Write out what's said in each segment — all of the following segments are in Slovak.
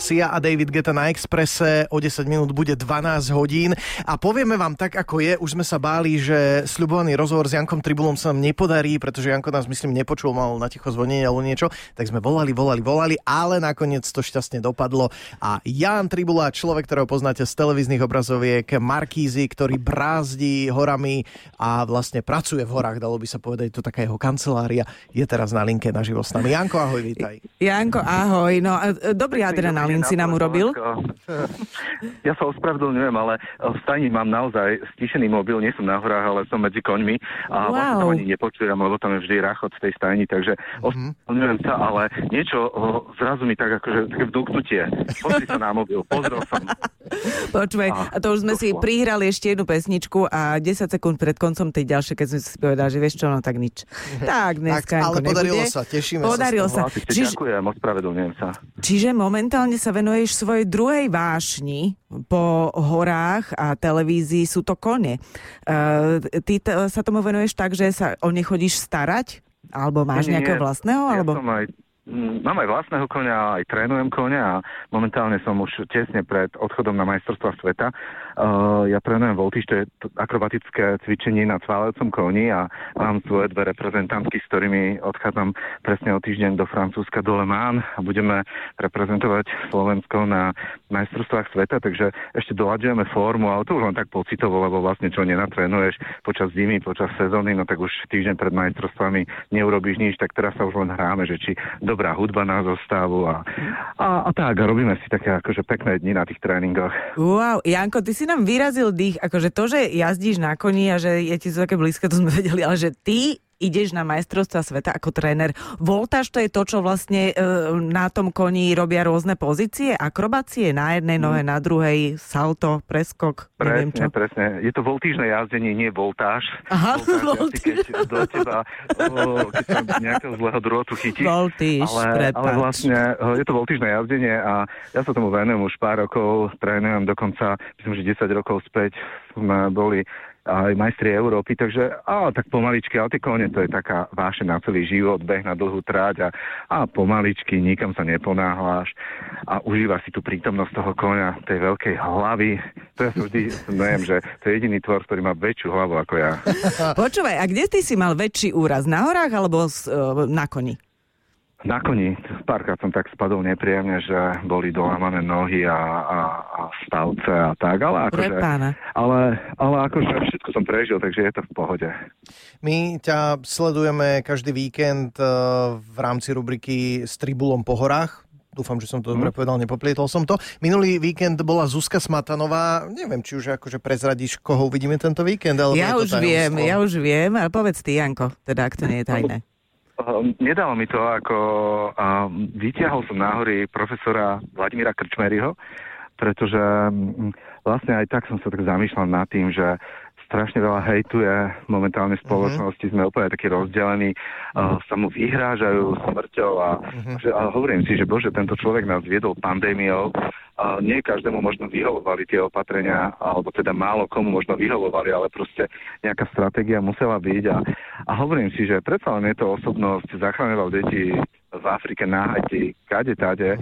Sia a David Geta na Expresse. O 10 minút bude 12 hodín. A povieme vám tak, ako je. Už sme sa báli, že sľubovaný rozhovor s Jankom Tribulom sa nám nepodarí, pretože Janko nás, myslím, nepočul, mal na ticho zvonenie alebo niečo. Tak sme volali, volali, volali, ale nakoniec to šťastne dopadlo. A Jan Tribula, človek, ktorého poznáte z televíznych obrazoviek, Markízy, ktorý brázdí horami a vlastne pracuje v horách, dalo by sa povedať, to taká jeho kancelária, je teraz na linke naživo s nami. Janko, ahoj, vítaj. Janko, ahoj. No, e, dobrý adrenalín si nám urobil. Ja sa ospravedlňujem, ale v stajni mám naozaj stišený mobil, nie som na horách, ale som medzi koňmi a wow. vlastne to ani nepočujem, lebo tam je vždy rachot v tej stajni, takže mm-hmm. ospravedlňujem sa, ale niečo zrazu mi tak akože také vdúknutie. Pozri sa na mobil, pozrel som. Počúvaj, a to už sme si prihrali ešte jednu pesničku a 10 sekúnd pred koncom tej ďalšej, keď sme si povedali, že vieš čo, no tak nič. Tak, dneska tak, ale podarilo sa, tešíme podarilo sa. sa. Čiže, ďakujem, ospravedlňujem sa. Čiže momentálne sa venuješ svojej druhej vášni po horách a televízii, sú to kone. Uh, ty t- sa tomu venuješ tak, že sa o ne chodíš starať? Alebo máš nie, nejakého vlastného? Ja alebo... som aj mám aj vlastného konia, aj trénujem konia a momentálne som už tesne pred odchodom na majstrovstva sveta. Uh, ja trénujem voltiž, to je akrobatické cvičenie na cválejúcom koni a mám svoje dve reprezentantky, s ktorými odchádzam presne o týždeň do Francúzska, do Le Mans a budeme reprezentovať Slovensko na majstrovstvách sveta, takže ešte doľadujeme formu, ale to už len tak pocitovo, lebo vlastne čo nenatrénuješ počas zimy, počas sezóny, no tak už týždeň pred majstrovstvami neurobiš nič, tak teraz sa už len hráme, že či dobrá hudba na zostavu a, a, a tak, a robíme si také akože pekné dni na tých tréningoch. Wow, Janko, ty si nám vyrazil dých, akože to, že jazdíš na koni a že je ti to také blízke, to sme vedeli, ale že ty ideš na majstrovstva sveta ako tréner. Voltáž to je to, čo vlastne e, na tom koni robia rôzne pozície, akrobácie na jednej mm. nohe, na druhej, salto, preskok, presne, neviem čo. Presne, je to voltížne jazdenie, nie voltáž. Aha, voltíž. Keď do teba o, keď sa nejakého zlého drôtu chytí. Voltíž, ale, ale vlastne je to voltížne jazdenie a ja sa tomu venujem už pár rokov, trénujem dokonca, myslím, že 10 rokov späť sme boli aj majstri Európy, takže á, tak pomaličky, ale tie kone to je taká váše na celý život, beh na dlhú tráť a, a pomaličky, nikam sa neponáhľaš a užíva si tú prítomnosť toho konia, tej veľkej hlavy. To ja sa vždy smejem, že to je jediný tvor, ktorý má väčšiu hlavu ako ja. Počúvaj, a kde ty si mal väčší úraz? Na horách alebo e, na koni? Na koni párkrát som tak spadol nepríjemne, že boli dolámané nohy a, a, a stavce a tak, ale akože, ale, ale akože všetko som prežil, takže je to v pohode. My ťa sledujeme každý víkend eh, v rámci rubriky S tribulom po horách. Dúfam, že som to dobre mhm. povedal, nepoplietol som to. Minulý víkend bola Zuzka Smatanová. Neviem, či už akože prezradíš, koho uvidíme tento víkend. Alebo ja už viem, ja už viem, ale povedz ty, Janko, teda ak to nie je tajné. Ehm, nedalo mi to, ako um, vyťahol som náhory profesora Vladimíra Krčmeryho, pretože um, vlastne aj tak som sa tak zamýšľal nad tým, že strašne veľa hejtuje momentálne v mhm. spoločnosti, mm-hmm. sme úplne takí rozdelení, uh, sa mu vyhrážajú smrťou a, mm-hmm. že, a hovorím si, že bože, tento človek nás viedol pandémiou, a nie každému možno vyhovovali tie opatrenia, alebo teda málo komu možno vyhovovali, ale proste nejaká stratégia musela byť a, a hovorím si, že predsa len je to osobnosť, zachraňoval deti v Afrike na Haiti, kade tade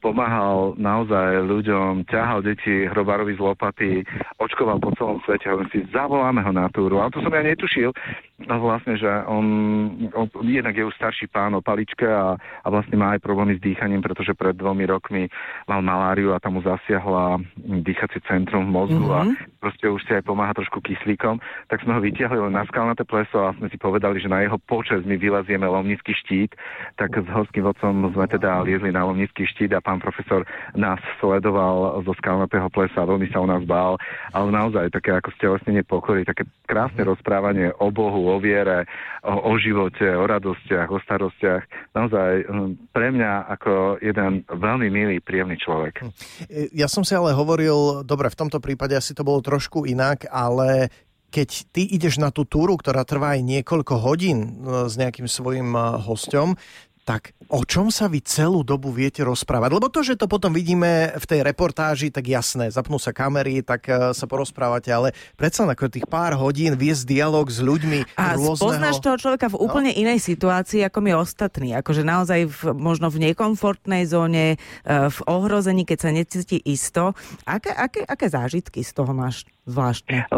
pomáhal naozaj ľuďom, ťahal deti hrobarovi z lopaty, očkoval po celom svete, hovorím si, zavoláme ho na túru. Ale to som ja netušil, no vlastne, že on, on jednak je už starší pán o paličke a, a vlastne má aj problémy s dýchaním, pretože pred dvomi rokmi mal maláriu a tam mu zasiahla dýchacie centrum v mozgu mm-hmm. a proste už si aj pomáha trošku kyslíkom, tak sme ho vytiahli len na skalnaté pleso a sme si povedali, že na jeho počas my vylezieme lomnický štít, tak s horským vodcom sme teda liezli na lomnický štít a pán profesor nás sledoval zo skalnatého plesa, veľmi sa o nás bál, ale naozaj také ako stelesnenie pokory, také krásne mm. rozprávanie o Bohu, o viere, o, o živote, o radostiach, o starostiach. Naozaj hm, pre mňa ako jeden veľmi milý, príjemný človek. Hm. Ja som si ale hovoril, dobre, v tomto prípade asi to bolo trošku inak, ale keď ty ideš na tú túru, ktorá trvá aj niekoľko hodín hm, s nejakým svojim hm, hosťom, tak o čom sa vy celú dobu viete rozprávať? Lebo to, že to potom vidíme v tej reportáži, tak jasné, zapnú sa kamery, tak uh, sa porozprávate, ale predsa ako tých pár hodín viesť dialog s ľuďmi A rôzneho... spoznáš toho človeka v No. úplne inej situácii, ako my ostatní. Akože naozaj v, možno v nekomfortnej zóne, e, v ohrození, keď sa necíti isto. Aké, aké, aké zážitky z toho máš zvláštne?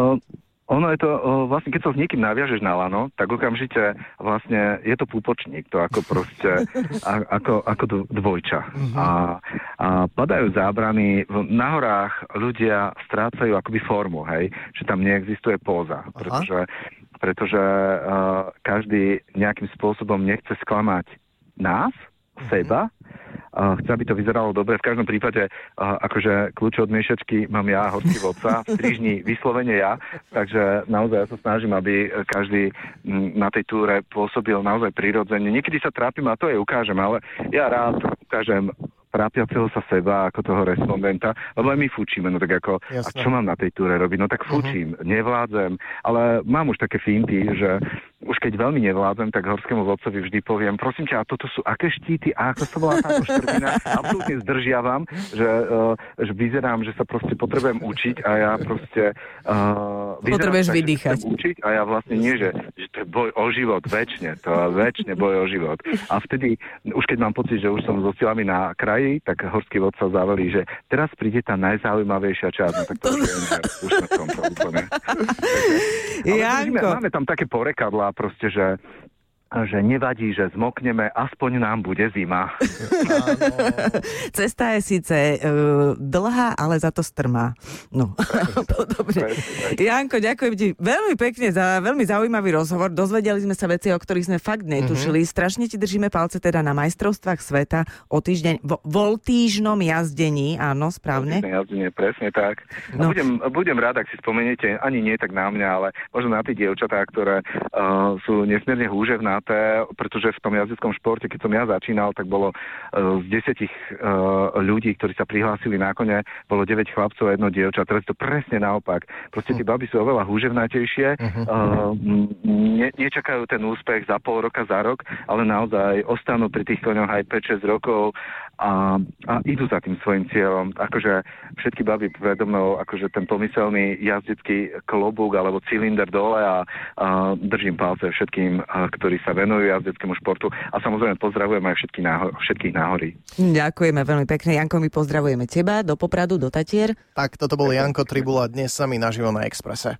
Ono je to, vlastne keď sa s niekým naviažeš na lano, tak okamžite vlastne je to púpočník, to ako proste, a, ako, ako dv- dvojča. A, a padajú zábrany, na horách ľudia strácajú akoby formu, hej, že tam neexistuje póza, pretože, pretože uh, každý nejakým spôsobom nechce sklamať nás, seba, Uh, chce, aby to vyzeralo dobre. V každom prípade, akože kľúče od miešačky mám ja, horský vodca, v strižni vyslovene ja, takže naozaj ja sa snažím, aby každý na tej túre pôsobil naozaj prirodzene. Niekedy sa trápim a to je ukážem, ale ja rád ukážem trápiaceho sa seba ako toho respondenta, lebo aj my fúčime, no tak ako, a Jasné. čo mám na tej túre robiť? No tak fúčim, nevládzem, ale mám už také finty, že už keď veľmi nevládzem, tak horskému vodcovi vždy poviem, prosím ťa, a toto sú aké štíty a ako sa volá táto štrbina? Absolútne zdržiavam, že, uh, že vyzerám, že sa proste potrebujem učiť a ja proste uh, vyzerám Potrebuješ tak, vydýchať. učiť a ja vlastne nie, že, že to je boj o život, väčšine, to je väčšine boj o život. A vtedy, už keď mám pocit, že už som so silami na kraji, tak horský vodca zavelí, že teraz príde tá najzaujímavejšia časť, no tak to už viem, že už sme v tomto úplne. Ale Janko. Máme, máme tam také porekadlá proste, že že nevadí, že zmokneme, aspoň nám bude zima. Cesta je síce uh, dlhá, ale za to strmá. No, podobne. Janko, ďakujem ti veľmi pekne za veľmi zaujímavý rozhovor. Dozvedeli sme sa veci, o ktorých sme fakt netušili. Mhm. Strašne ti držíme palce teda na majstrovstvách sveta o týždeň, vo, voltížnom jazdení, áno, správne. Jazdenie, jazdenie, presne tak. No. Budem, budem rád, ak si spomeniete, ani nie tak na mňa, ale možno na tie dievčatá, ktoré uh, sú nesmierne húževnaté, pretože v tom jazdeckom športe, keď som ja začínal, tak bolo uh, z desetich uh, ľudí, ktorí sa prihlásili na kone, bolo 9 chlapcov a jedno dievča. Teraz je to presne naopak. Proste tie baby sú oveľa húževnatejšie, uh, ne, nečakajú ten úspech za pol roka, za rok, ale naozaj ostanú pri tých koňoch aj 5-6 rokov a, a idú za tým svojim cieľom. Akože všetky baby predo mnou, akože ten pomyselný jazdecký klobúk alebo cylinder dole a, a držím palce všetkým, a, ktorí sa venujú jazdeckému športu a samozrejme pozdravujem aj všetky náho, všetkých náhorí. Ďakujeme veľmi pekne. Janko, my pozdravujeme teba do Popradu, do Tatier. Tak toto bol Janko Tribula dnes sami naživo na Exprese.